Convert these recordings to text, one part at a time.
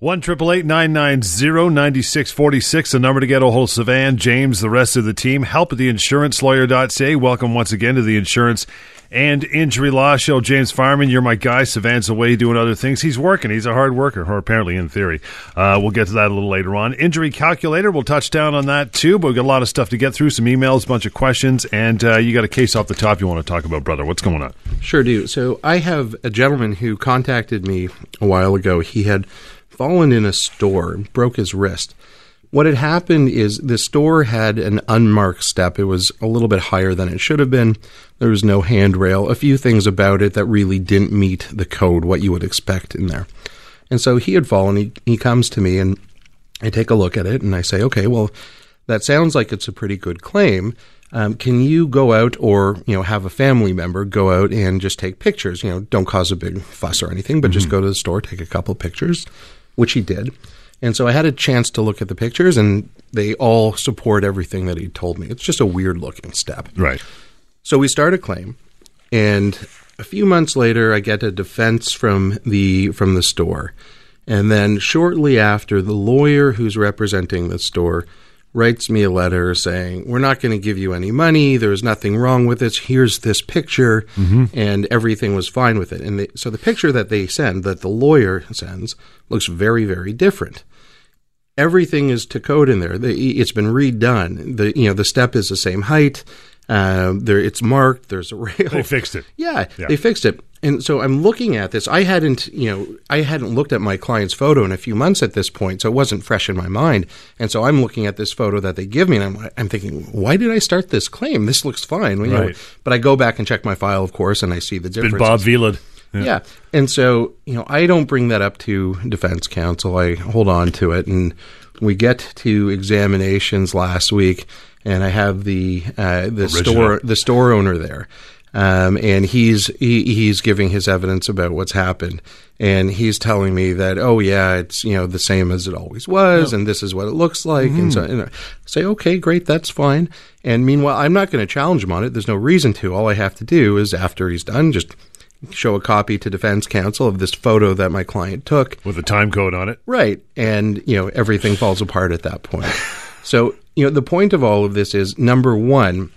One triple eight nine nine zero ninety six forty six. The number to get a hold of Sivan, James, the rest of the team. Help at the insurance lawyer.ca. Welcome once again to the insurance and injury law show. James Fireman, you're my guy. Sivan's away doing other things. He's working. He's a hard worker, or apparently in theory. Uh, we'll get to that a little later on. Injury calculator. We'll touch down on that too. But we've got a lot of stuff to get through. Some emails, a bunch of questions, and uh, you got a case off the top you want to talk about, brother. What's going on? Sure do. So I have a gentleman who contacted me a while ago. He had fallen in a store, broke his wrist. What had happened is the store had an unmarked step. It was a little bit higher than it should have been. There was no handrail. A few things about it that really didn't meet the code, what you would expect in there. And so he had fallen. He, he comes to me and I take a look at it and I say, okay, well, that sounds like it's a pretty good claim. Um, can you go out or you know have a family member go out and just take pictures? You know, don't cause a big fuss or anything, but mm-hmm. just go to the store, take a couple pictures which he did. And so I had a chance to look at the pictures, and they all support everything that he told me. It's just a weird looking step. Right. So we start a claim, and a few months later, I get a defense from the from the store, and then shortly after, the lawyer who's representing the store writes me a letter saying, We're not going to give you any money. There's nothing wrong with this. Here's this picture. Mm-hmm. And everything was fine with it. And they, so the picture that they send, that the lawyer sends, looks very, very different. Everything is to code in there. it's been redone. The you know the step is the same height. Uh, there, it's marked. There's a rail. They fixed it. Yeah, yeah, they fixed it. And so I'm looking at this. I hadn't, you know, I hadn't looked at my client's photo in a few months at this point, so it wasn't fresh in my mind. And so I'm looking at this photo that they give me, and I'm, I'm thinking, why did I start this claim? This looks fine. You right. know, but I go back and check my file, of course, and I see the difference. Been Bob Vila. Yeah. yeah. And so, you know, I don't bring that up to defense counsel. I hold on to it. And we get to examinations last week and I have the uh, the Original. store the store owner there. Um, and he's he, he's giving his evidence about what's happened, and he's telling me that oh yeah, it's you know the same as it always was, and this is what it looks like, mm-hmm. and so and I say okay, great, that's fine. And meanwhile, I'm not going to challenge him on it. There's no reason to. All I have to do is after he's done, just show a copy to defense counsel of this photo that my client took with a time code on it, right? And you know everything falls apart at that point. So you know, the point of all of this is number one,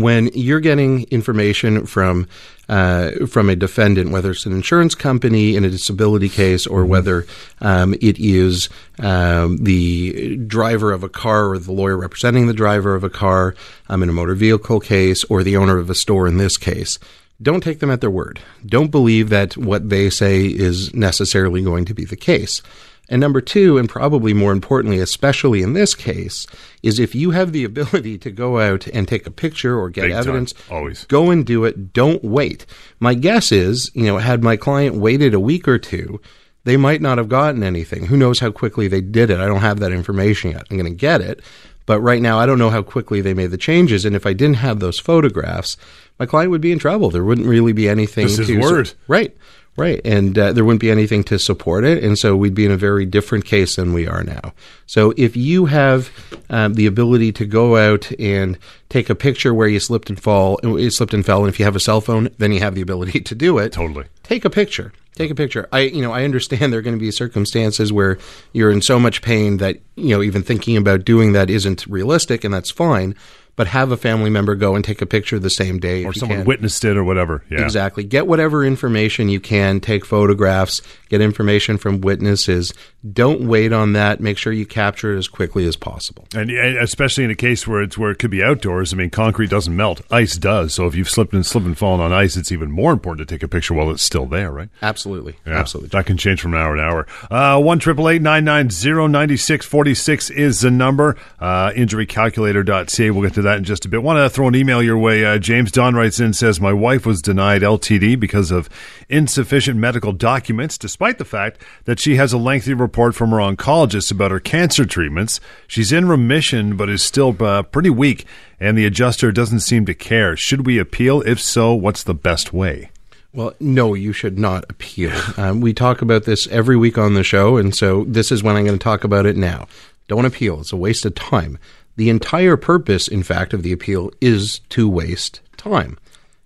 when you're getting information from uh, from a defendant, whether it's an insurance company in a disability case or mm-hmm. whether um, it is um, the driver of a car or the lawyer representing the driver of a car um, in a motor vehicle case or the owner of a store in this case. Don't take them at their word. Don't believe that what they say is necessarily going to be the case. And number two, and probably more importantly, especially in this case, is if you have the ability to go out and take a picture or get Big evidence, time. always go and do it. Don't wait. My guess is, you know, had my client waited a week or two, they might not have gotten anything. Who knows how quickly they did it? I don't have that information yet. I'm going to get it. But right now, I don't know how quickly they made the changes. And if I didn't have those photographs, my client would be in trouble. There wouldn't really be anything. This to, is word. Right. Right. And uh, there wouldn't be anything to support it. And so we'd be in a very different case than we are now. So if you have um, the ability to go out and take a picture where you slipped and fall, you slipped and fell, and if you have a cell phone, then you have the ability to do it. Totally. Take a picture. Take a picture. I, you know, I understand there are going to be circumstances where you're in so much pain that, you know, even thinking about doing that isn't realistic, and that's fine but have a family member go and take a picture the same day. Or someone witnessed it or whatever. Yeah. Exactly. Get whatever information you can, take photographs, get information from witnesses. Don't wait on that. Make sure you capture it as quickly as possible. And especially in a case where it's where it could be outdoors. I mean, concrete doesn't melt, ice does. So if you've slipped and slipped and fallen on ice, it's even more important to take a picture while it's still there, right? Absolutely, yeah. absolutely. That can change from hour to hour. Uh, one triple eight nine nine zero ninety six forty six is the number. Uh, injurycalculator.ca. We'll get to that in just a bit. Want to throw an email your way? Uh, James Don writes in says my wife was denied LTD because of insufficient medical documents, despite the fact that she has a lengthy report from her oncologist about her cancer treatments. She's in remission, but is still uh, pretty weak, and the adjuster doesn't seem to care. Should we appeal? If so, what's the best way? Well, no, you should not appeal. Um, we talk about this every week on the show, and so this is when I'm going to talk about it now. Don't appeal. It's a waste of time. The entire purpose, in fact, of the appeal is to waste time.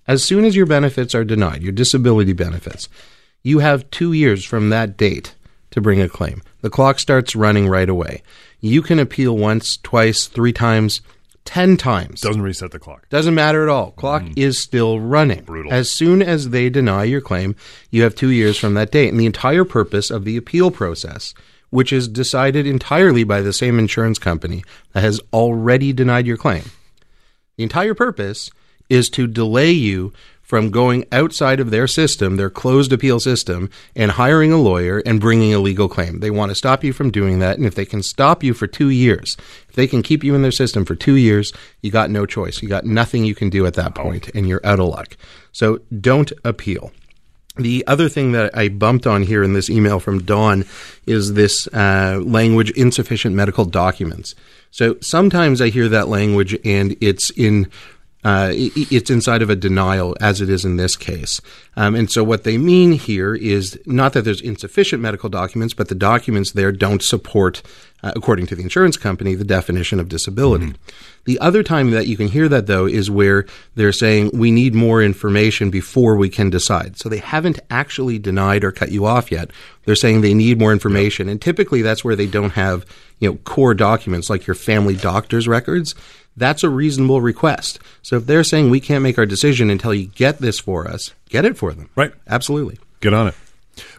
As soon as your benefits are denied, your disability benefits, you have two years from that date to bring a claim. The clock starts running right away. You can appeal once, twice, three times, 10 times. Doesn't reset the clock. Doesn't matter at all. Clock mm-hmm. is still running. Brutal. As soon as they deny your claim, you have two years from that date. And the entire purpose of the appeal process, which is decided entirely by the same insurance company that has already denied your claim, the entire purpose is to delay you from going outside of their system, their closed appeal system, and hiring a lawyer and bringing a legal claim. They want to stop you from doing that. And if they can stop you for two years, if they can keep you in their system for two years, you got no choice. You got nothing you can do at that point, and you're out of luck. So don't appeal. The other thing that I bumped on here in this email from Dawn is this uh, language insufficient medical documents. So sometimes I hear that language and it's in uh, it's inside of a denial, as it is in this case. Um, and so, what they mean here is not that there's insufficient medical documents, but the documents there don't support, uh, according to the insurance company, the definition of disability. The other time that you can hear that, though, is where they're saying we need more information before we can decide. So they haven't actually denied or cut you off yet. They're saying they need more information, and typically that's where they don't have you know core documents like your family doctor's records. That's a reasonable request. So if they're saying we can't make our decision until you get this for us, get it for them. Right. Absolutely. Get on it.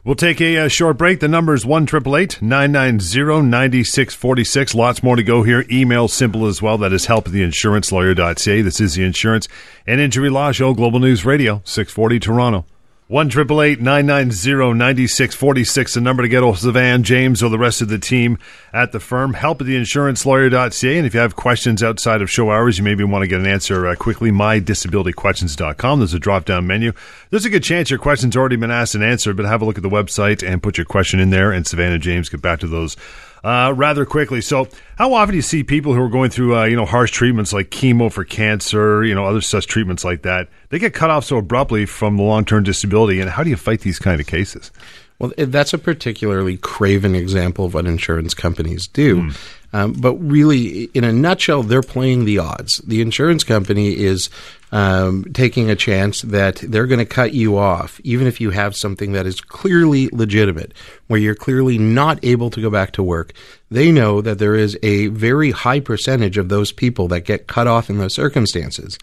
We'll take a, uh short break. The number is 1 990 9646. Lots more to go here. Email simple as well. That is help at theinsurancelawyer.ca. This is the Insurance and Injury Law Show, Global News Radio, 640 Toronto. 1 990 9646. The number to get hold of Van, James, or the rest of the team at the firm. Help at theinsurancelawyer.ca. And if you have questions outside of show hours, you maybe want to get an answer uh, quickly, mydisabilityquestions.com. There's a drop down menu. There's a good chance your question's already been asked and answered, but have a look at the website and put your question in there. And Savannah James get back to those uh, rather quickly. So, how often do you see people who are going through, uh, you know, harsh treatments like chemo for cancer, you know, other such treatments like that? They get cut off so abruptly from the long-term disability, and how do you fight these kind of cases? Well, that's a particularly craven example of what insurance companies do. Um, but really, in a nutshell, they're playing the odds. The insurance company is um, taking a chance that they're going to cut you off, even if you have something that is clearly legitimate, where you're clearly not able to go back to work. They know that there is a very high percentage of those people that get cut off in those circumstances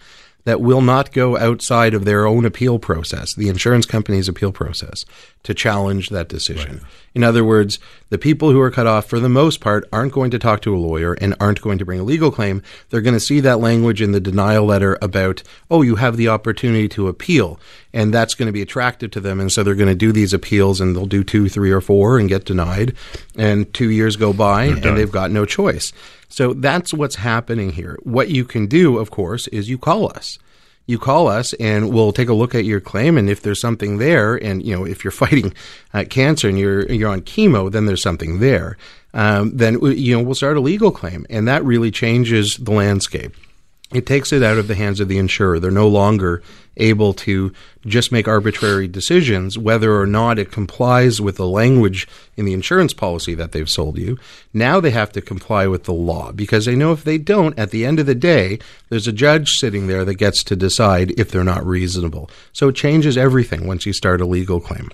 that will not go outside of their own appeal process, the insurance company's appeal process, to challenge that decision. In other words, the people who are cut off, for the most part, aren't going to talk to a lawyer and aren't going to bring a legal claim. They're going to see that language in the denial letter about, oh, you have the opportunity to appeal. And that's going to be attractive to them. And so they're going to do these appeals and they'll do two, three, or four and get denied. And two years go by and they've got no choice. So that's what's happening here. What you can do, of course, is you call us. You call us and we'll take a look at your claim. And if there's something there, and you know, if you're fighting uh, cancer and you're you're on chemo, then there's something there. Um, then you know we'll start a legal claim, and that really changes the landscape. It takes it out of the hands of the insurer. They're no longer able to just make arbitrary decisions whether or not it complies with the language in the insurance policy that they've sold you. Now they have to comply with the law because they know if they don't, at the end of the day, there's a judge sitting there that gets to decide if they're not reasonable. So it changes everything once you start a legal claim.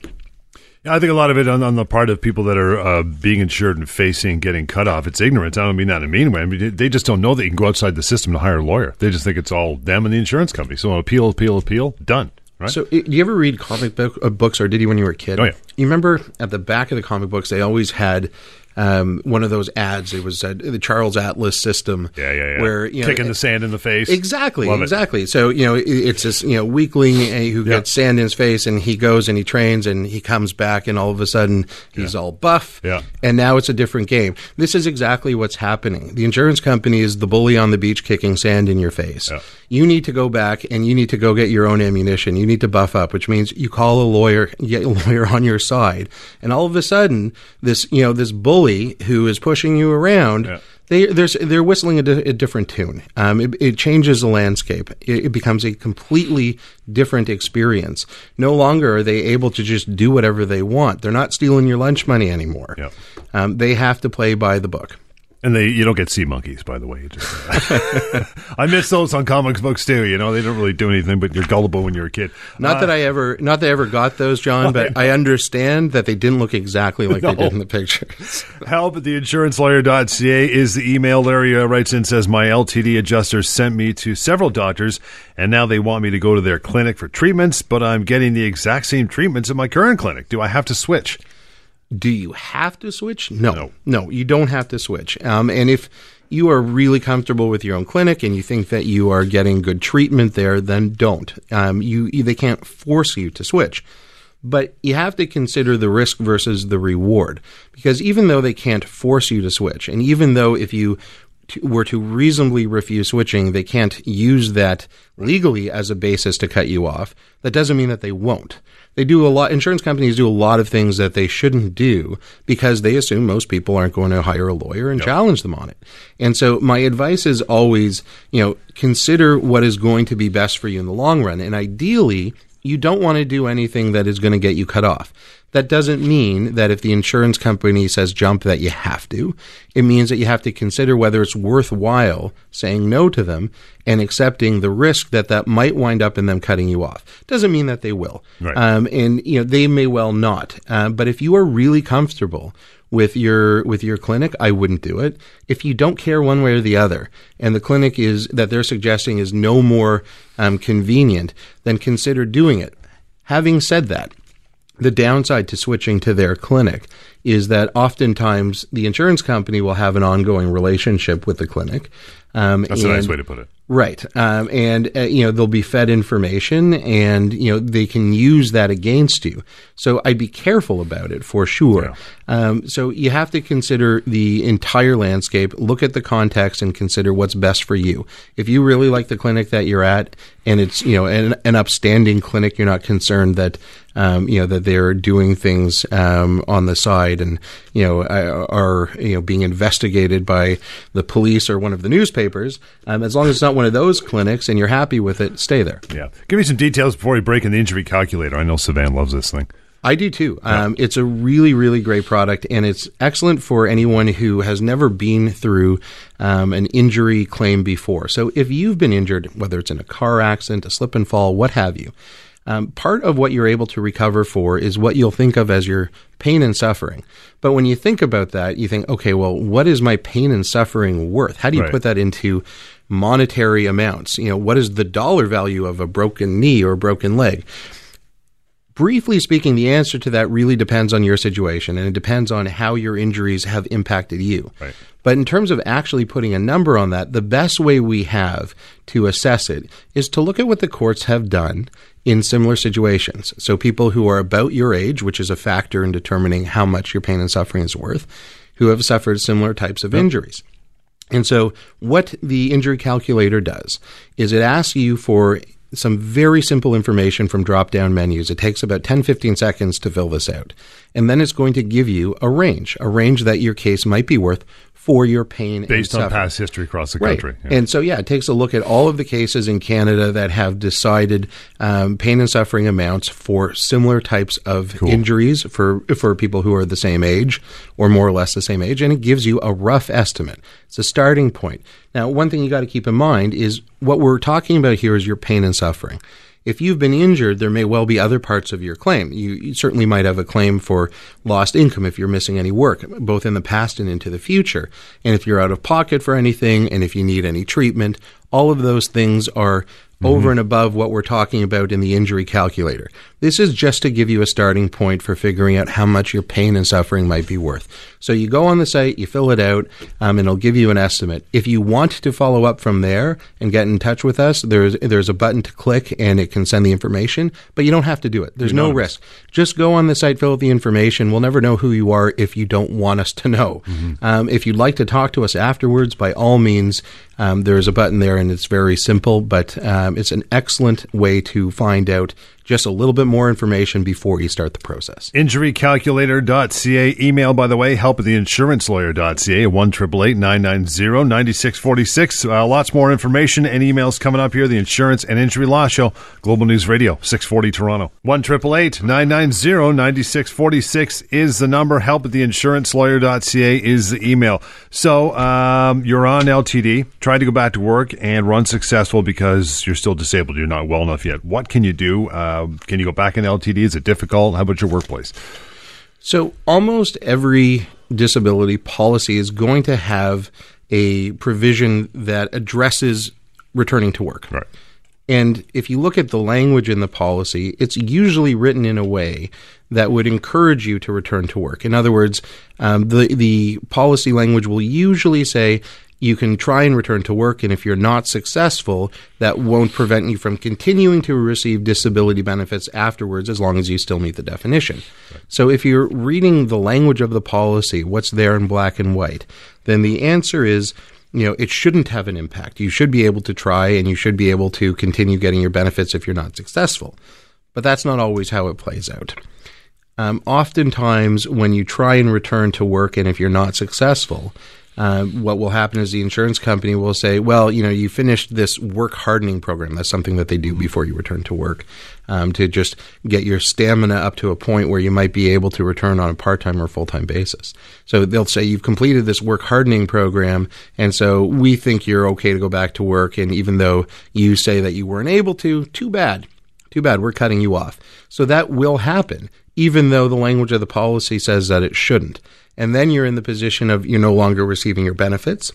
Yeah, I think a lot of it on, on the part of people that are uh, being insured and facing getting cut off. It's ignorance. I don't mean that in a mean way. I mean, they just don't know that you can go outside the system to hire a lawyer. They just think it's all them and the insurance company. So appeal, appeal, appeal, done. Right? So, do you ever read comic book, uh, books, or did you when you were a kid? Oh, yeah. You remember at the back of the comic books, they always had um, one of those ads. It was uh, the Charles Atlas system. yeah, yeah, yeah. Where you know, kicking the sand in the face. Exactly, Love it. exactly. So you know, it's this you know weakling uh, who Yeah. gets sand in his face, and he goes and he trains, and he comes back, and all of a sudden he's all buff. Yeah. and now it's a different game. This is exactly what's happening. The insurance company is the bully on the beach kicking sand in your face. Yeah. You need to go back and you need to go get your own ammunition. You need to buff up, which means you call a lawyer, get a lawyer on your side, and all of a sudden, this you know this bully who is pushing you around. Yeah. They they're whistling a, di- a different tune. Um, it, it changes the landscape. It, it becomes a completely different experience. No longer are they able to just do whatever they want. They're not stealing your lunch money anymore. Yep. Um, they have to play by the book. And they you don't get sea monkeys, by the way. Just, I miss those on comic books too. You know, they don't really do anything, but you're gullible when you're a kid. Not that I ever, not that I ever got those, John, but I understand that they didn't look exactly like they did in the pictures. Help at theinsurancelawyer.ca is the email. Larry uh, writes in says my LTD adjuster sent me to several doctors, and now they want me to go to their clinic for treatments, but I'm getting the exact same treatments at my current clinic. Do I have to switch? Do you have to switch? No, No. no, you don't have to switch. Um, and if you are really comfortable with your own clinic and you think that you are getting good treatment there, then don't. Um, you they can't force you to switch. But you have to consider the risk versus the reward. Because even though they can't force you to switch, and even though if you t- were to reasonably refuse switching, they can't use that legally as a basis to cut you off, that doesn't mean that they won't. They do a lot, insurance companies do a lot of things that they shouldn't do because they assume most people aren't going to hire a lawyer and challenge them on it. And so my advice is always, you know, consider what is going to be best for you in the long run. And ideally, you don't want to do anything that is going to get you cut off. That doesn't mean that if the insurance company says jump that you have to. It means that you have to consider whether it's worthwhile saying no to them and accepting the risk that that might wind up in them cutting you off. Doesn't mean that they will. Right. Um, and you know they may well not. Uh, but if you are really comfortable with your with your clinic, I wouldn't do it. If you don't care one way or the other, and the clinic is that they're suggesting is no more um, convenient, then consider doing it. Having said that, the downside to switching to their clinic is that oftentimes the insurance company will have an ongoing relationship with the clinic. Um, That's a nice way to put it. Right. Um, and, uh, you know, they'll be fed information and, you know, they can use that against you. So I'd be careful about it for sure. Um, so you have to consider the entire landscape, look at the context and consider what's best for you. If you really like the clinic that you're at and it's, you know, an, an upstanding clinic, you're not concerned that, um, you know, that they're doing things, um, on the side and, you know, are, you know, being investigated by the police or one of the newspapers. Um, as long as it's not one of those clinics and you're happy with it, stay there. Yeah. Give me some details before we break in the injury calculator. I know Sivan loves this thing. I do too. Um, it's a really, really great product, and it's excellent for anyone who has never been through um, an injury claim before. So, if you've been injured, whether it's in a car accident, a slip and fall, what have you, um, part of what you're able to recover for is what you'll think of as your pain and suffering. But when you think about that, you think, okay, well, what is my pain and suffering worth? How do you Right. put that into monetary amounts? You know, what is the dollar value of a broken knee or a broken leg? Briefly speaking, the answer to that really depends on your situation and it depends on how your injuries have impacted you. Right. But in terms of actually putting a number on that, the best way we have to assess it is to look at what the courts have done in similar situations. So people who are about your age, which is a factor in determining how much your pain and suffering is worth, who have suffered similar types of injuries. And so, what the injury calculator does is it asks you for some very simple information from drop down menus. It takes about 10 15 seconds to fill this out. And then it's going to give you a range, a range that your case might be worth for your pain Based on suffering. past history across the Right. country. Yeah. And so, yeah, it takes a look at all of the cases in Canada that have decided um, pain and suffering amounts for similar types of injuries for for people who are the same age or more or less the same age, and it gives you a rough estimate. It's a starting point. Now, one thing you got to keep in mind is what we're talking about here is your pain and suffering. If you've been injured, there may well be other parts of your claim. You, you certainly might have a claim for lost income if you're missing any work, both in the past and into the future. And if you're out of pocket for anything, and if you need any treatment, all of those things are mm-hmm. over and above what we're talking about in the injury calculator. This is just to give you a starting point for figuring out how much your pain and suffering might be worth. So you go on the site, you fill it out, um, and it'll give you an estimate. If you want to follow up from there and get in touch with us, there's there's a button to click and it can send the information, but you don't have to do it. There's no risk. Just go on the site, fill out the information. We'll never know who you are if you don't want us to know. Um, if you'd like to talk to us afterwards, by all means, um, there's a button there, and it's very simple, but um, it's an excellent way to find out just a little bit more information before you start the process. Injurycalculator.ca. Email, by the way, help at the insurancelawyer.ca, 1 990 9646. Uh, lots more information and emails coming up here. The Insurance and Injury Law Show, Global News Radio, 640 Toronto. 1 990 9646 is the number. Help at the insurancelawyer.ca is the email. So um, you're on LTD, trying to go back to work, and run successful because you're still disabled. You're not well enough yet. What can you do? Uh, can you go back in LTD? Is it difficult? How about your workplace? So almost every disability policy is going to have a provision that addresses returning to work. Right. And if you look at the language in the policy, it's usually written in a way that would encourage you to return to work. In other words, um, the the policy language will usually say you can try and return to work, and if you're not successful, that won't prevent you from continuing to receive disability benefits afterwards, as long as you still meet the definition. Right. So, if you're reading the language of the policy, what's there in black and white, then the answer is you know, it shouldn't have an impact. You should be able to try and you should be able to continue getting your benefits if you're not successful. But that's not always how it plays out. Um, oftentimes, when you try and return to work and if you're not successful, uh, what will happen is the insurance company will say, well, you know, you finished this work hardening program. That's something that they do before you return to work um, to just get your stamina up to a point where you might be able to return on a part time or full time basis. So they'll say, you've completed this work hardening program, and so we think you're okay to go back to work. And even though you say that you weren't able to, too bad. Too bad, we're cutting you off. So that will happen, even though the language of the policy says that it shouldn't and then you're in the position of you're no longer receiving your benefits.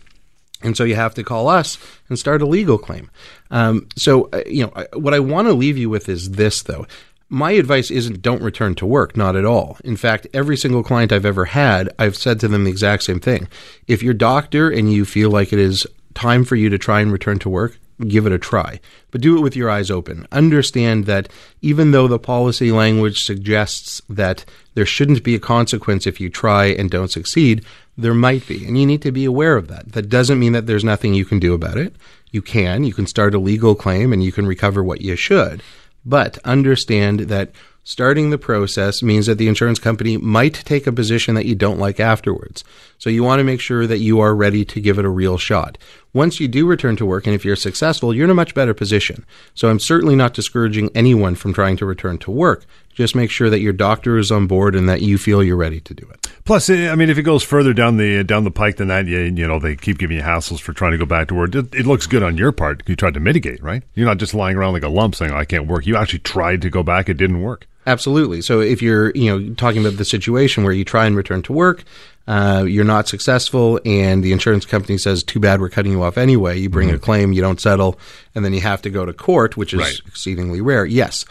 And so you have to call us and start a legal claim. Um, so, uh, you know, what I want to leave you with is this, though. My advice isn't don't return to work, not at all. In fact, every single client I've ever had, I've said to them the exact same thing. If you're doctor and you feel like it is time for you to try and return to work, give it a try. But do it with your eyes open. Understand that even though the policy language suggests that there shouldn't be a consequence if you try and don't succeed, there might be. And you need to be aware of that. That doesn't mean that there's nothing you can do about it. You can. You can start a legal claim and you can recover what you should. But understand that starting the process means that the insurance company might take a position that you don't like afterwards. So you want to make sure that you are ready to give it a real shot. Once you do return to work and if you're successful, you're in a much better position. So I'm certainly not discouraging anyone from trying to return to work. Just make sure that your doctor is on board and that you feel you're ready to do it. Plus, eh, I mean, if it goes further down the down the pike than that, you, you know, they keep giving you hassles for trying to go back to work. It, it, looks good on your part. You tried to mitigate, right? You're not just lying around like a lump saying, oh, "I can't work." You actually tried to go back. It didn't work. Absolutely. So if you're, you know, talking about the situation where you try and return to work, uh, you're not successful, and the insurance company says, "Too bad, we're cutting you off anyway." You bring mm-hmm. a claim, you don't settle, and then you have to go to court, which is right. exceedingly rare. Yes,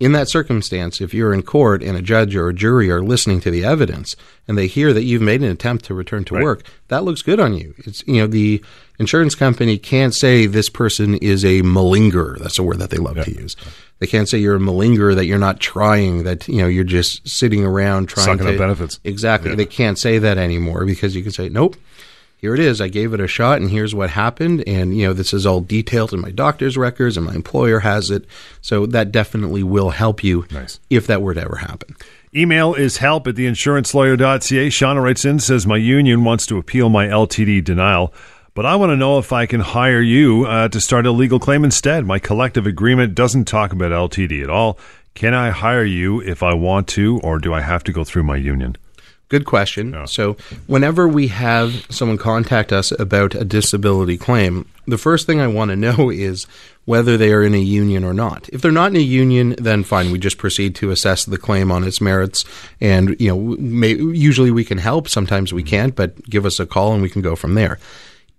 in that circumstance, if you're in court and a judge or a jury are listening to the evidence and they hear that you've made an attempt to return to right. work, that looks good on you. It's you know the insurance company can't say this person is a malingerer. That's a word that they love yeah. to use. They can't say you're a malingerer, that you're not trying, that you know you're just sitting around trying Sucking to benefits. Exactly. Yeah. They can't say that anymore because you can say, nope, here it is. I gave it a shot, and here's what happened. And you know this is all detailed in my doctor's records, and my employer has it. So that definitely will help you nice. if that were to ever happen. Email is help at theinsurancelawyer.ca. Shauna writes in, says, My union wants to appeal my LTD denial. But I want to know if I can hire you uh, to start a legal claim instead. My collective agreement doesn't talk about LTD at all. Can I hire you if I want to, or do I have to go through my union? Good question. Yeah. So, whenever we have someone contact us about a disability claim, the first thing I want to know is whether they are in a union or not. If they're not in a union, then fine. We just proceed to assess the claim on its merits, and you know, may, usually we can help. Sometimes we can't, but give us a call and we can go from there.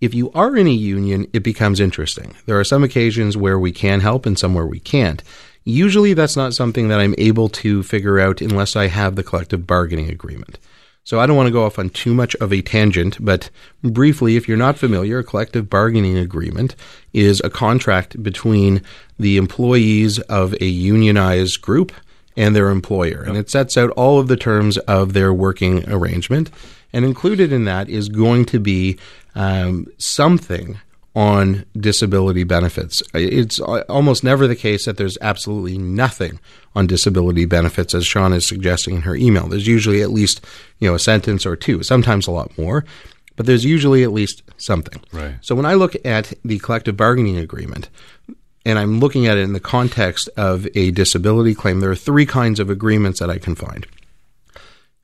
If you are in a union, it becomes interesting. There are some occasions where we can help and some where we can't. Usually, that's not something that I'm able to figure out unless I have the collective bargaining agreement. So I don't want to go off on too much of a tangent, but briefly, if you're not familiar, a collective bargaining agreement is a contract between the employees of a unionized group and their employer. And it sets out all of the terms of their working arrangement. And included in that is going to be um, something on disability benefits. It's almost never the case that there's absolutely nothing on disability benefits, as Sean is suggesting in her email. There's usually at least you know a sentence or two, sometimes a lot more, but there's usually at least something. Right. So when I look at the collective bargaining agreement, and I'm looking at it in the context of a disability claim, there are three kinds of agreements that I can find.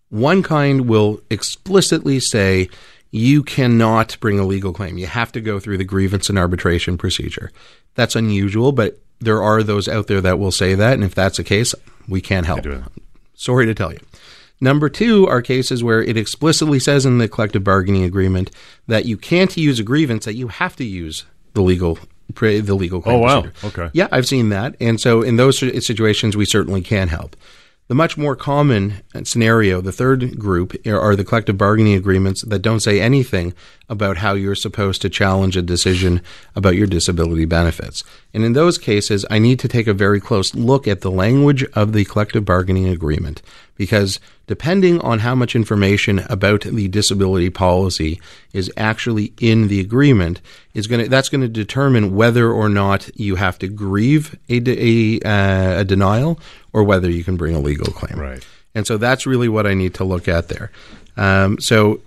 One kind will explicitly say you cannot bring a legal claim. You have to go through the grievance and arbitration procedure. That's unusual, but there are those out there that will say that. And if that's the case, we can't help. Sorry to tell you. Number two are cases where it explicitly says in the collective bargaining agreement that you can't use a grievance, that you have to use the legal the legal claim. Oh wow! Procedure. Okay. Yeah, I've seen that, and so in those situations, we certainly can help. The much more common scenario, the third group, are the collective bargaining agreements that don't say anything about how you're supposed to challenge a decision about your disability benefits. And in those cases, I need to take a very close look at the language of the collective bargaining agreement because depending on how much information about the disability policy is actually in the agreement is going to that's going to determine whether or not you have to grieve a, a, uh, a denial or whether you can bring a legal claim. Right. And so that's really what I need to look at there. Um, so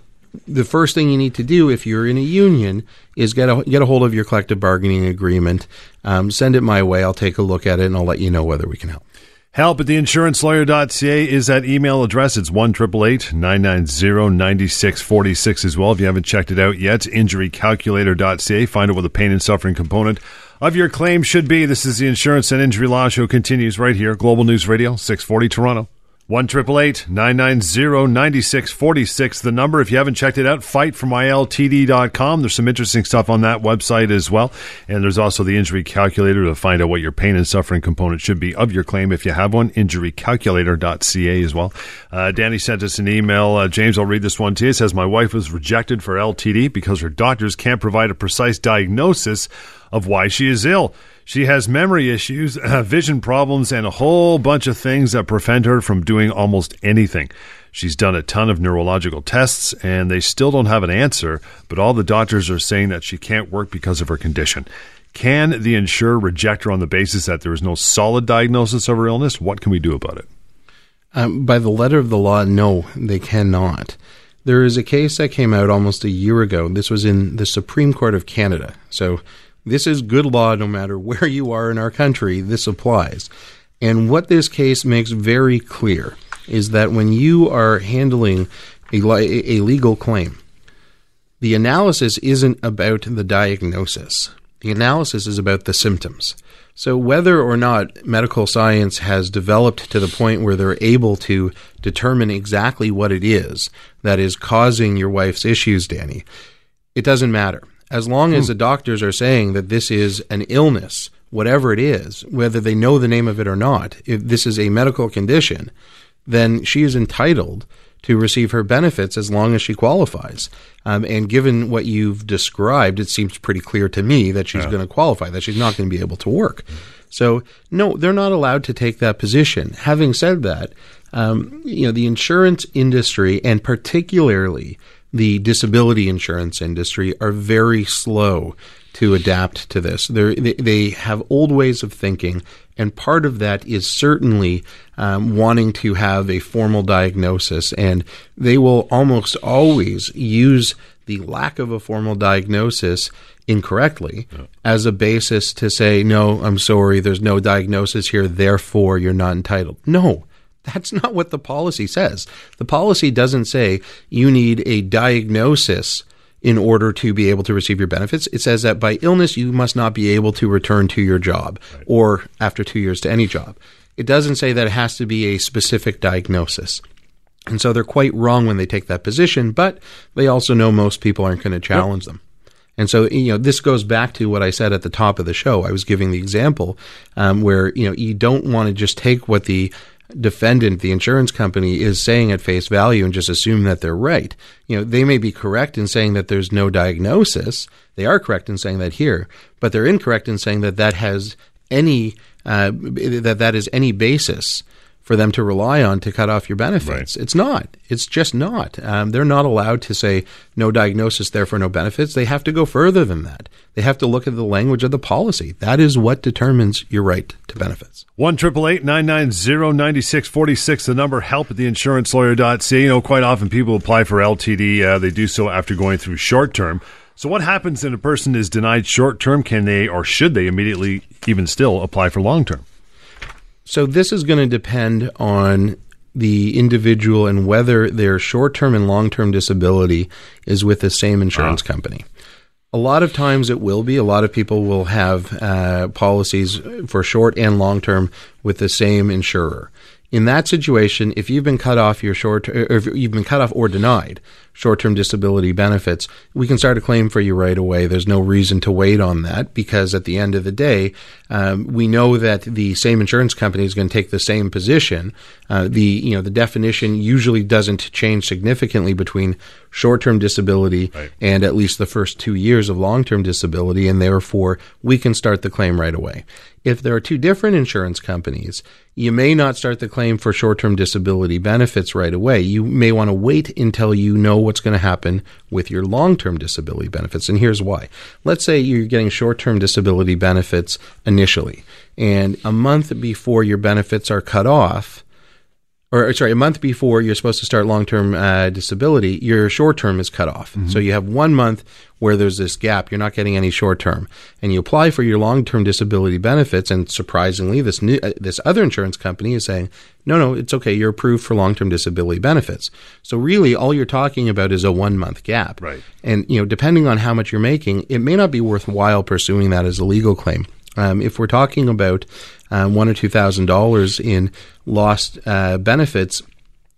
the first thing you need to do if you're in a union is get a get a hold of your collective bargaining agreement. Um, send it my way. I'll take a look at it and I'll let you know whether we can help. Help at theinsurancelawyer.ca is that email address. It's 1 990 9646 as well. If you haven't checked it out yet, injurycalculator.ca. Find out what the pain and suffering component of your claim should be. This is the Insurance and Injury Law Show continues right here. Global News Radio, 640 Toronto. 1 990 9646 the number. If you haven't checked it out, fightformyltd.com. There's some interesting stuff on that website as well. And there's also the injury calculator to find out what your pain and suffering component should be of your claim if you have one. Injurycalculator.ca as well. Uh, Danny sent us an email. Uh, James, I'll read this one to you. It says, My wife was rejected for LTD because her doctors can't provide a precise diagnosis of why she is ill. She has memory issues, vision problems, and a whole bunch of things that prevent her from doing almost anything. She's done a ton of neurological tests and they still don't have an answer, but all the doctors are saying that she can't work because of her condition. Can the insurer reject her on the basis that there is no solid diagnosis of her illness? What can we do about it? Um, by the letter of the law, no, they cannot. There is a case that came out almost a year ago. This was in the Supreme Court of Canada. So this is good law no matter where you are in our country. This applies. And what this case makes very clear is that when you are handling a, a legal claim, the analysis isn't about the diagnosis. The analysis is about the symptoms. So, whether or not medical science has developed to the point where they're able to determine exactly what it is that is causing your wife's issues, Danny, it doesn't matter as long as hmm. the doctors are saying that this is an illness, whatever it is, whether they know the name of it or not, if this is a medical condition, then she is entitled to receive her benefits as long as she qualifies. Um, and given what you've described, it seems pretty clear to me that she's yeah. going to qualify, that she's not going to be able to work. So, no, they're not allowed to take that position. Having said that, um, you know, the insurance industry and particularly the disability insurance industry are very slow to adapt to this. They're, they they have old ways of thinking, and part of that is certainly um, wanting to have a formal diagnosis, and they will almost always use the lack of a formal diagnosis incorrectly yeah. as a basis to say, no, I'm sorry, there's no diagnosis here, therefore you're not entitled. No, that's not what the policy says. The policy doesn't say you need a diagnosis in order to be able to receive your benefits. It says that by illness, you must not be able to return to your job right. or after two years to any job. It doesn't say that it has to be a specific diagnosis. And so they're quite wrong when they take that position, but they also know most people aren't going to challenge yep. them. And so, you know, this goes back to what I said at the top of the show. I was giving the example um, where, you know, you don't want to just take what the defendant, the insurance company, is saying at face value and just assume that they're right. You know, they may be correct in saying that there's no diagnosis. They are correct in saying that here, but they're incorrect in saying that that has any uh, that that is any basis for them to rely on to cut off your benefits. It's not. It's just not. Um, they're not allowed to say no diagnosis, therefore no benefits. They have to go further than that. They have to look at the language of the policy. That is what determines your right to benefits. One triple eight nine nine zero ninety six forty six. The number help at the insurancelawyer.ca. You know, quite often people apply for LTD. Uh, they do so after going through short term. So, what happens when a person is denied short term? Can they or should they immediately, even still, apply for long term? So this is going to depend on the individual and whether their short term and long term disability is with the same insurance uh-huh. company. A lot of times it will be. A lot of people will have uh, policies for short and long term with the same insurer. In that situation, if you've been cut off your short, or if you've been cut off or denied short-term disability benefits, we can start a claim for you right away. There's no reason to wait on that because at the end of the day, um, we know that the same insurance company is going to take the same position. Uh, the you know the definition usually doesn't change significantly between short-term disability right. and at least the first two years of long-term disability, and therefore we can start the claim right away. If there are two different insurance companies, you may not start the claim for short term disability benefits right away. You may want to wait until you know what's going to happen with your long term disability benefits. And here's why. Let's say you're getting short term disability benefits initially, and a month before your benefits are cut off, or sorry, a month before you're supposed to start long term uh, disability, your short term is cut off. Mm-hmm. So you have one month where there's this gap. You're not getting any short term, and you apply for your long term disability benefits. And surprisingly, this new uh, this other insurance company is saying, no, no, it's okay. You're approved for long term disability benefits. So really, all you're talking about is a one month gap. Right. And you know, depending on how much you're making, it may not be worthwhile pursuing that as a legal claim. Um, if we're talking about uh, one or two thousand dollars in lost uh, benefits,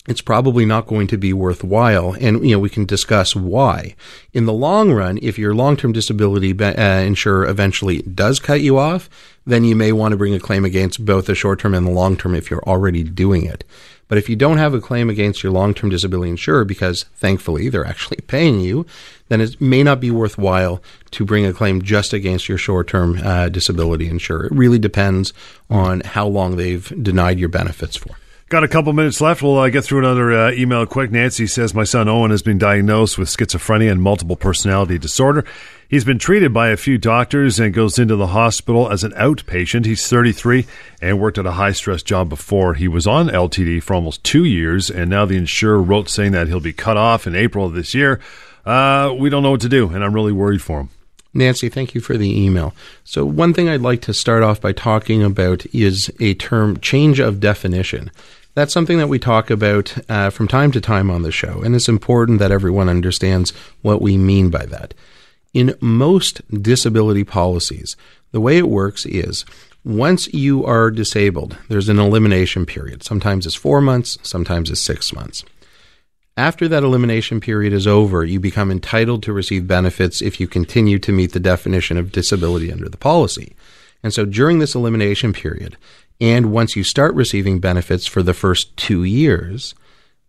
it's probably not going to be worthwhile. And, you know, we can discuss why. In the long run, if your long-term disability be- uh, insurer eventually does cut you off, then you may want to bring a claim against both the short-term and the long-term if you're already doing it. But if you don't have a claim against your long term disability insurer because thankfully they're actually paying you, then it may not be worthwhile to bring a claim just against your short term uh, disability insurer. It really depends on how long they've denied your benefits for. Got a couple minutes left. We'll uh, get through another uh, email quick. Nancy says, My son Owen has been diagnosed with schizophrenia and multiple personality disorder. He's been treated by a few doctors and goes into the hospital as an outpatient. He's 33 and worked at a high stress job before. He was on LTD for almost two years, and now the insurer wrote saying that he'll be cut off in April of this year. Uh, we don't know what to do, and I'm really worried for him. Nancy, thank you for the email. So, one thing I'd like to start off by talking about is a term change of definition. That's something that we talk about uh, from time to time on the show, and it's important that everyone understands what we mean by that. In most disability policies, the way it works is once you are disabled, there's an elimination period. Sometimes it's four months, sometimes it's six months. After that elimination period is over, you become entitled to receive benefits if you continue to meet the definition of disability under the policy. And so during this elimination period, and once you start receiving benefits for the first two years,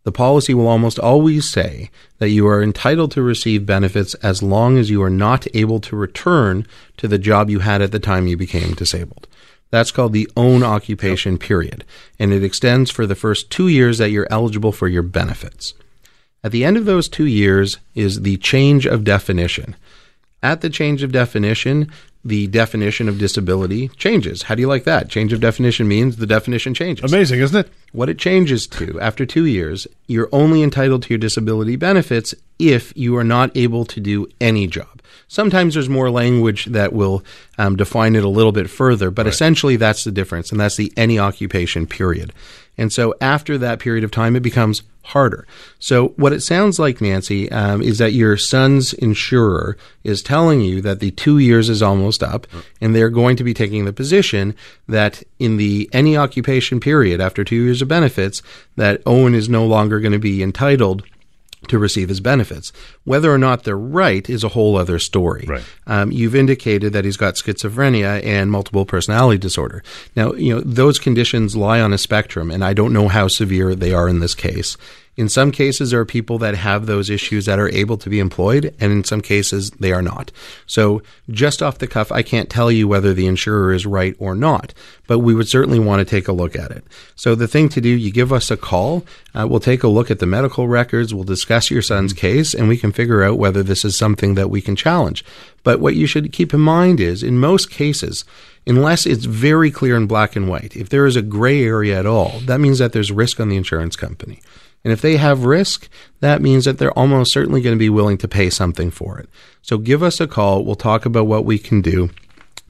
the policy will almost always say that you are entitled to receive benefits as long as you are not able to return to the job you had at the time you became disabled. That's called the own occupation period, and it extends for the first two years that you're eligible for your benefits. At the end of those two years is the change of definition. At the change of definition, the definition of disability changes. How do you like that? Change of definition means the definition changes. Amazing, isn't it? What it changes to after two years, you're only entitled to your disability benefits if you are not able to do any job. Sometimes there's more language that will um, define it a little bit further, but right. essentially that's the difference, and that's the any occupation period. And so after that period of time, it becomes harder. So what it sounds like, Nancy, um, is that your son's insurer is telling you that the two years is almost up, and they're going to be taking the position that in the any occupation period after two years of benefits, that Owen is no longer going to be entitled to receive his benefits. Whether or not they're right is a whole other story. Right. Um, you've indicated that he's got schizophrenia and multiple personality disorder. Now, you know those conditions lie on a spectrum, and I don't know how severe they are in this case. In some cases, there are people that have those issues that are able to be employed, and in some cases, they are not. So, just off the cuff, I can't tell you whether the insurer is right or not, but we would certainly want to take a look at it. So, the thing to do, you give us a call. Uh, we'll take a look at the medical records. We'll discuss your son's case, and we can figure out whether this is something that we can challenge. But what you should keep in mind is, in most cases, unless it's very clear in black and white, if there is a gray area at all, that means that there's risk on the insurance company. And if they have risk, that means that they're almost certainly going to be willing to pay something for it. So give us a call. We'll talk about what we can do.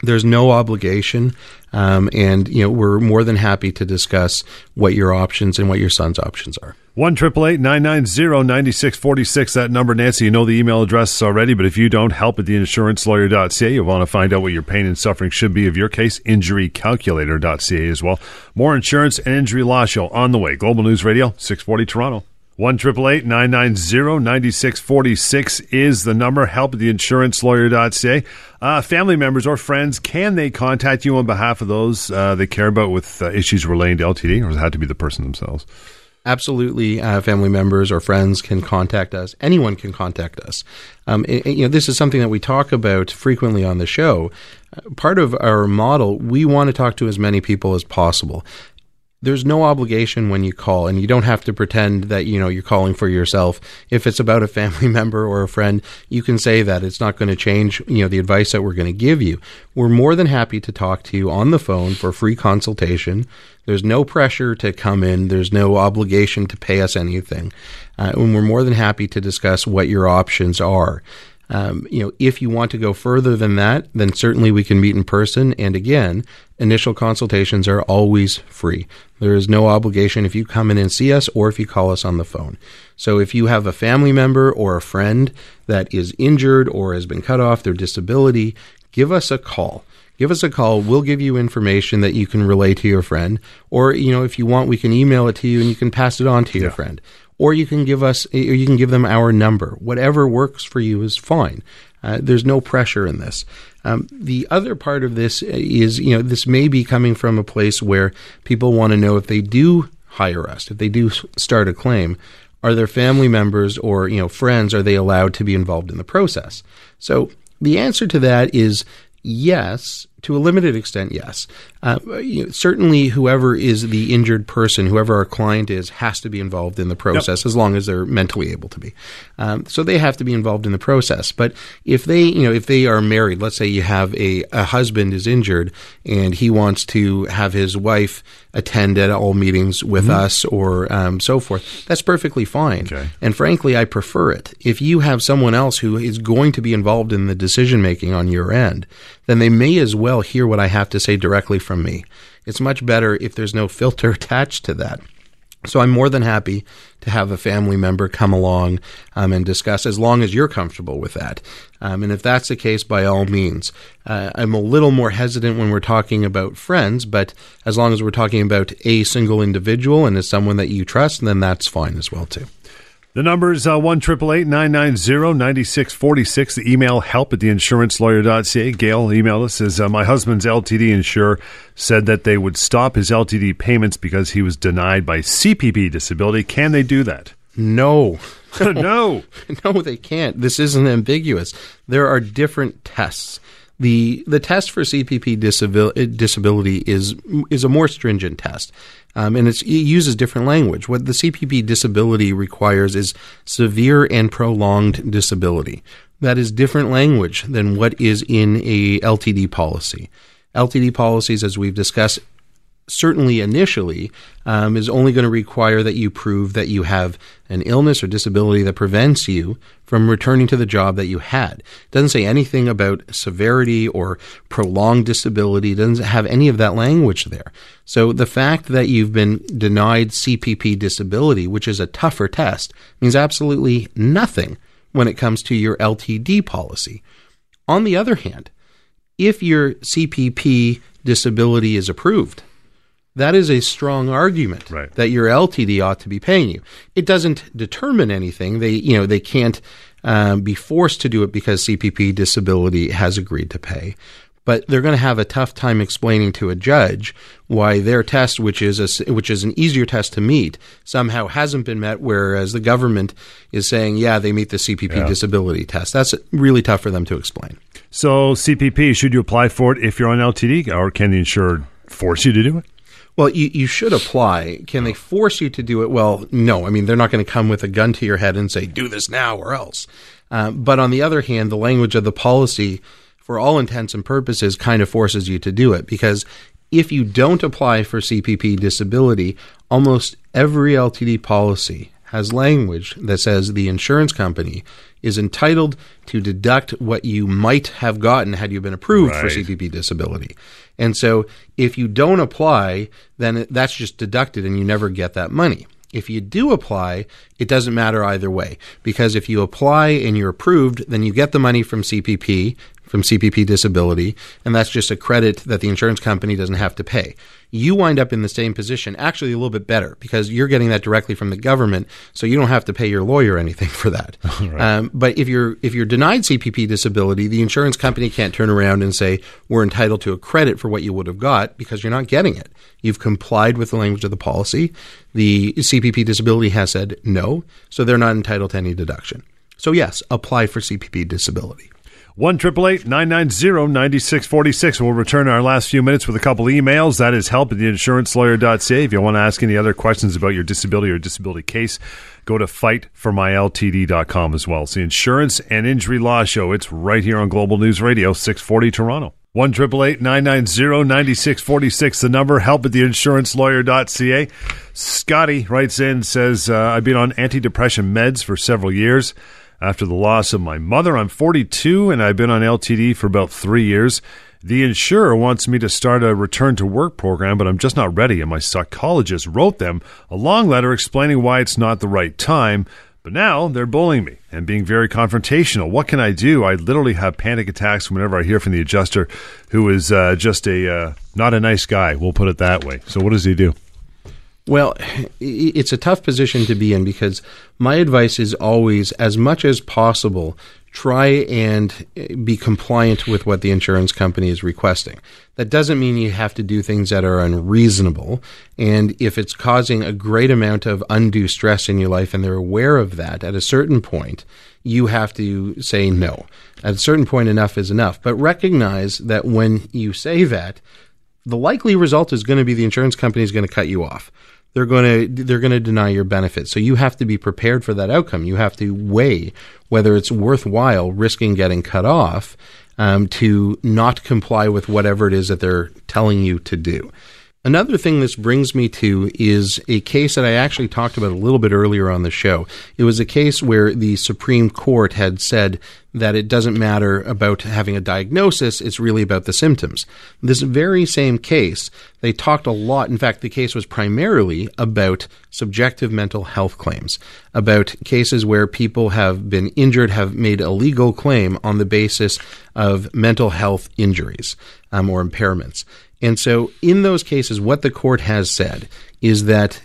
There's no obligation, um, and you know we're more than happy to discuss what your options and what your son's options are. One triple eight nine nine zero ninety six forty six. That number, Nancy. You know the email address already, but if you don't, help at theinsurancelawyer.ca. You want to find out what your pain and suffering should be of your case. Injurycalculator.ca as well. More insurance and injury law show on the way. Global News Radio, six forty Toronto. One triple eight nine nine zero ninety six forty six is the number. Help at theinsurancelawyer.ca. Uh, family members or friends, can they contact you on behalf of those uh, they care about with uh, issues relating to LTD, or does it have to be the person themselves? Absolutely, uh, family members or friends can contact us. Anyone can contact us. Um, you know, this is something that we talk about frequently on the show. Uh, part of our model, we want to talk to as many people as possible there's no obligation when you call and you don't have to pretend that you know you're calling for yourself. If it's about a family member or a friend you can say that. It's not going to change you know the advice that we're going to give you. We're more than happy to talk to you on the phone for free consultation. There's no pressure to come in. There's no obligation to pay us anything. Uh, and we're more than happy to discuss what your options are um, you know, if you want to go further than that, then certainly we can meet in person. And again, initial consultations are always free. There is no obligation if you come in and see us or if you call us on the phone. So if you have a family member or a friend that is injured or has been cut off their disability, give us a call give us a call. We'll give you information that you can relay to your friend. Or, you know, if you want, we can email it to you and you can pass it on to your yeah. friend or you can give us, or you can give them our number. Whatever works for you is fine. Uh, there's no pressure in this. Um, the other part of this is, you know, this may be coming from a place where people want to know if they do hire us, if they do start a claim, are their family members or you know friends are they allowed to be involved in the process? So the answer to that is yes, to a limited extent, yes. Uh, you know, certainly, whoever is the injured person, whoever our client is, has to be involved in the process yep. as long as they're mentally able to be. Um, so they have to be involved in the process. But if they, you know, if they are married, let's say you have a, a husband is injured and he wants to have his wife attend at all meetings with mm-hmm. us or um, so forth, that's perfectly fine. Okay. And frankly, I prefer it. If you have someone else who is going to be involved in the decision making on your end, then they may as well hear what I have to say directly from me. It's much better if there's no filter attached to that. So I'm more than happy to have a family member come along um, and discuss, as long as you're comfortable with that. Um, and if that's the case, by all means. Uh, I'm a little more hesitant when we're talking about friends, but as long as we're talking about a single individual and as someone that you trust, then that's fine as well too. The number is uh, 1 9646. The email help at theinsurancelawyer.ca. Gail emailed us says, uh, My husband's LTD insurer said that they would stop his LTD payments because he was denied by CPP disability. Can they do that? No. no. no, they can't. This isn't ambiguous. There are different tests. The the test for CPP disability, disability is is a more stringent test. Um, and it uses different language. What the CPP disability requires is severe and prolonged disability. That is different language than what is in a LTD policy. LTD policies, as we've discussed, certainly initially, um, is only going to require that you prove that you have an illness or disability that prevents you from returning to the job that you had. It doesn't say anything about severity or prolonged disability. It doesn't have any of that language there. So the fact that you've been denied CPP disability, which is a tougher test, means absolutely nothing when it comes to your LTD policy. On the other hand, if your CPP disability is approved, that is a strong argument right. that your LTD ought to be paying you. It doesn't determine anything. They, you know, they can't um, be forced to do it because CPP disability has agreed to pay. but they're going to have a tough time explaining to a judge why their test, which is a, which is an easier test to meet, somehow hasn't been met, whereas the government is saying, yeah, they meet the CPP Yeah. disability test. That's really tough for them to explain. So CPP, should you apply for it if you're on LTD, or can the insurer force you to do it? Well, you, you should apply. Can they force you to do it? Well, no. I mean, they're not going to come with a gun to your head and say, do this now or else. Uh, but on the other hand, the language of the policy, for all intents and purposes, kind of forces you to do it because if you don't apply for CPP disability, almost every LTD policy has language that says the insurance company is entitled to deduct what you might have gotten had you been approved for CPP disability. And so if you don't apply, then that's just deducted and you never get that money. If you do apply, it doesn't matter either way because if you apply and you're approved, then you get the money from CPP, from CPP disability, and that's just a credit that the insurance company doesn't have to pay. You wind up in the same position, actually a little bit better because you're getting that directly from the government, so you don't have to pay your lawyer anything for that. um, but if you're if you're denied CPP disability, the insurance company can't turn around and say we're entitled to a credit for what you would have got because you're not getting it. You've complied with the language of the policy. The CPP disability has said no, so they're not entitled to any deduction. So yes, apply for CPP disability. One triple eight nine nine zero ninety six forty six. We'll return our last few minutes with a couple emails. That is help at theinsurancelawyer.ca. If you want to ask any other questions about your disability or disability case, go to fightformyltd.com as well. It's the Insurance and Injury Law Show. It's right here on Global News Radio, 640 Toronto. One triple eight nine nine zero ninety six forty six. The number help at theinsurancelawyer.ca. Scotty writes in says uh, I've been on antidepressant meds for several years. After the loss of my mother, I'm 42 and I've been on LTD for about three years. The insurer wants me to start a return to work program, but I'm just not ready. And my psychologist wrote them a long letter explaining why it's not the right time. But now they're bullying me and being very confrontational. What can I do? I literally have panic attacks whenever I hear from the adjuster, who is uh, just a uh, not a nice guy. We'll put it that way. So what does he do? Well, it's a tough position to be in because my advice is always, as much as possible, try and eh, be compliant with what the insurance company is requesting. That doesn't mean you have to do things that are unreasonable. And if it's causing a great amount of undue stress in your life and they're aware of that, at a certain point, you have to say no. At a certain point, enough is enough. But recognize that when you say that, the likely result is going to be the insurance company is going to cut you off. They're going to they're going to deny your benefits. So you have to be prepared for that outcome. You have to weigh whether it's worthwhile risking getting cut off um, to not comply with whatever it is that they're telling you to do. Another thing this brings me to is a case that I actually talked about a little bit earlier on the show. It was a case where the Supreme Court had said that it doesn't matter about having a diagnosis, it's really about the symptoms. This very same case, they talked a lot. In fact, the case was primarily about subjective mental health claims, about cases where people have been injured, have made a legal claim on the basis of mental health injuries um, or impairments. And so, in those cases, what the court has said is that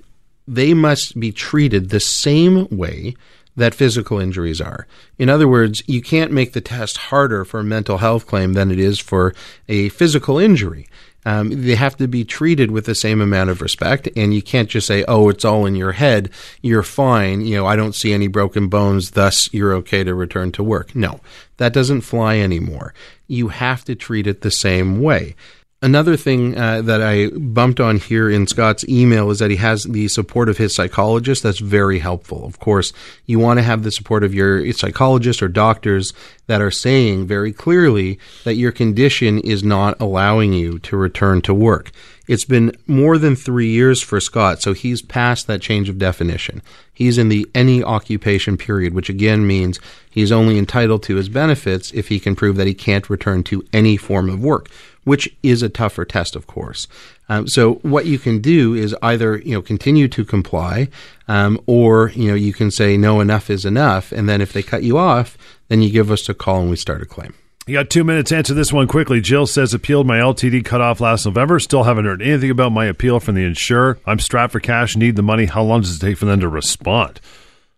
they must be treated the same way that physical injuries are. In other words, you can't make the test harder for a mental health claim than it is for a physical injury. Um, they have to be treated with the same amount of respect, and you can't just say, "Oh, it's all in your head. You're fine. You know, I don't see any broken bones. Thus, you're okay to return to work." No, that doesn't fly anymore. You have to treat it the same way. Another thing uh, that I bumped on here in Scott's email is that he has the support of his psychologist. That's very helpful. Of course, you want to have the support of your psychologist or doctors that are saying very clearly that your condition is not allowing you to return to work. It's been more than three years for Scott, so he's past that change of definition. He's in the any occupation period, which again means he's only entitled to his benefits if he can prove that he can't return to any form of work, which is a tougher test, of course. Um, so what you can do is either you know continue to comply, um, or you know you can say no, enough is enough, and then if they cut you off, then you give us a call and we start a claim. You got two minutes. Answer this one quickly. Jill says appealed my LTD cut off last November. Still haven't heard anything about my appeal from the insurer. I'm strapped for cash. Need the money. How long does it take for them to respond?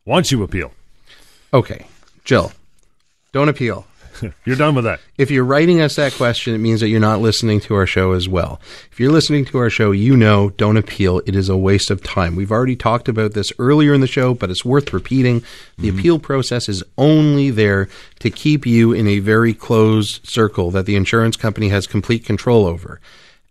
Once you appeal, Okay, Jill, don't appeal. You're done with that. If you're writing us that question, it means that you're not listening to our show as well. If you're listening to our show, you know, don't appeal. It is a waste of time. We've already talked about this earlier in the show, but it's worth repeating. The Mm-hmm. appeal process is only there to keep you in a very closed circle that the insurance company has complete control over.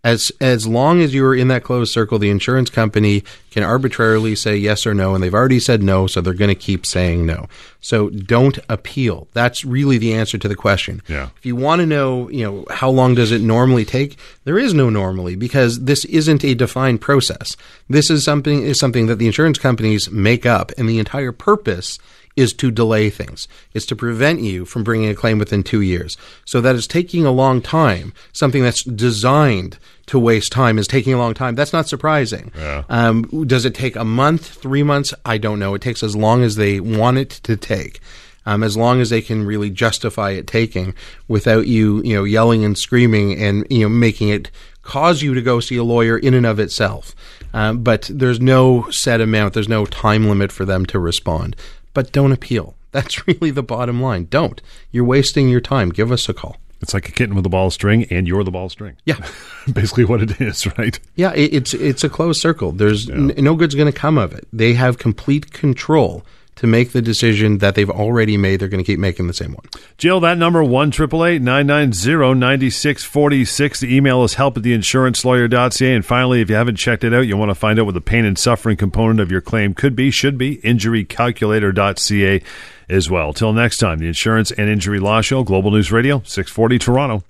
As as long as you're in that closed circle, the insurance company can arbitrarily say yes or no, and they've already said no, so they're going to keep saying no. So don't appeal. That's really the answer to the question. Yeah. If you want to know, you know, how long does it normally take? There is no normally because this isn't a defined process. This is something is something that the insurance companies make up, and the entire purpose is to delay things. It's to prevent you from bringing a claim within two years. So that it's taking a long time. Something that's designed to waste time is taking a long time. That's not surprising. Yeah. Um, does it take a month, three months? I don't know. It takes as long as they want it to take. Um, as long as they can really justify it taking without you, you know, yelling and screaming and you know making it cause you to go see a lawyer in and of itself. Um, but there's no set amount. There's no time limit for them to respond. But don't appeal. That's really the bottom line. Don't. You're wasting your time. Give us a call. It's like a kitten with a ball of string, and you're the ball of string. Yeah. Basically, what it is, right? Yeah, it, it's it's a closed circle. There's n- no good's going to come of it. They have complete control to make the decision that they've already made. They're going to keep making the same one. Jill, that number, 1 9646 The email is help at theinsurancelawyer.ca. And finally, if you haven't checked it out, you want to find out what the pain and suffering component of your claim could be, should be, injurycalculator.ca as well. Till next time, the Insurance and Injury Law Show, Global News Radio, 640 Toronto.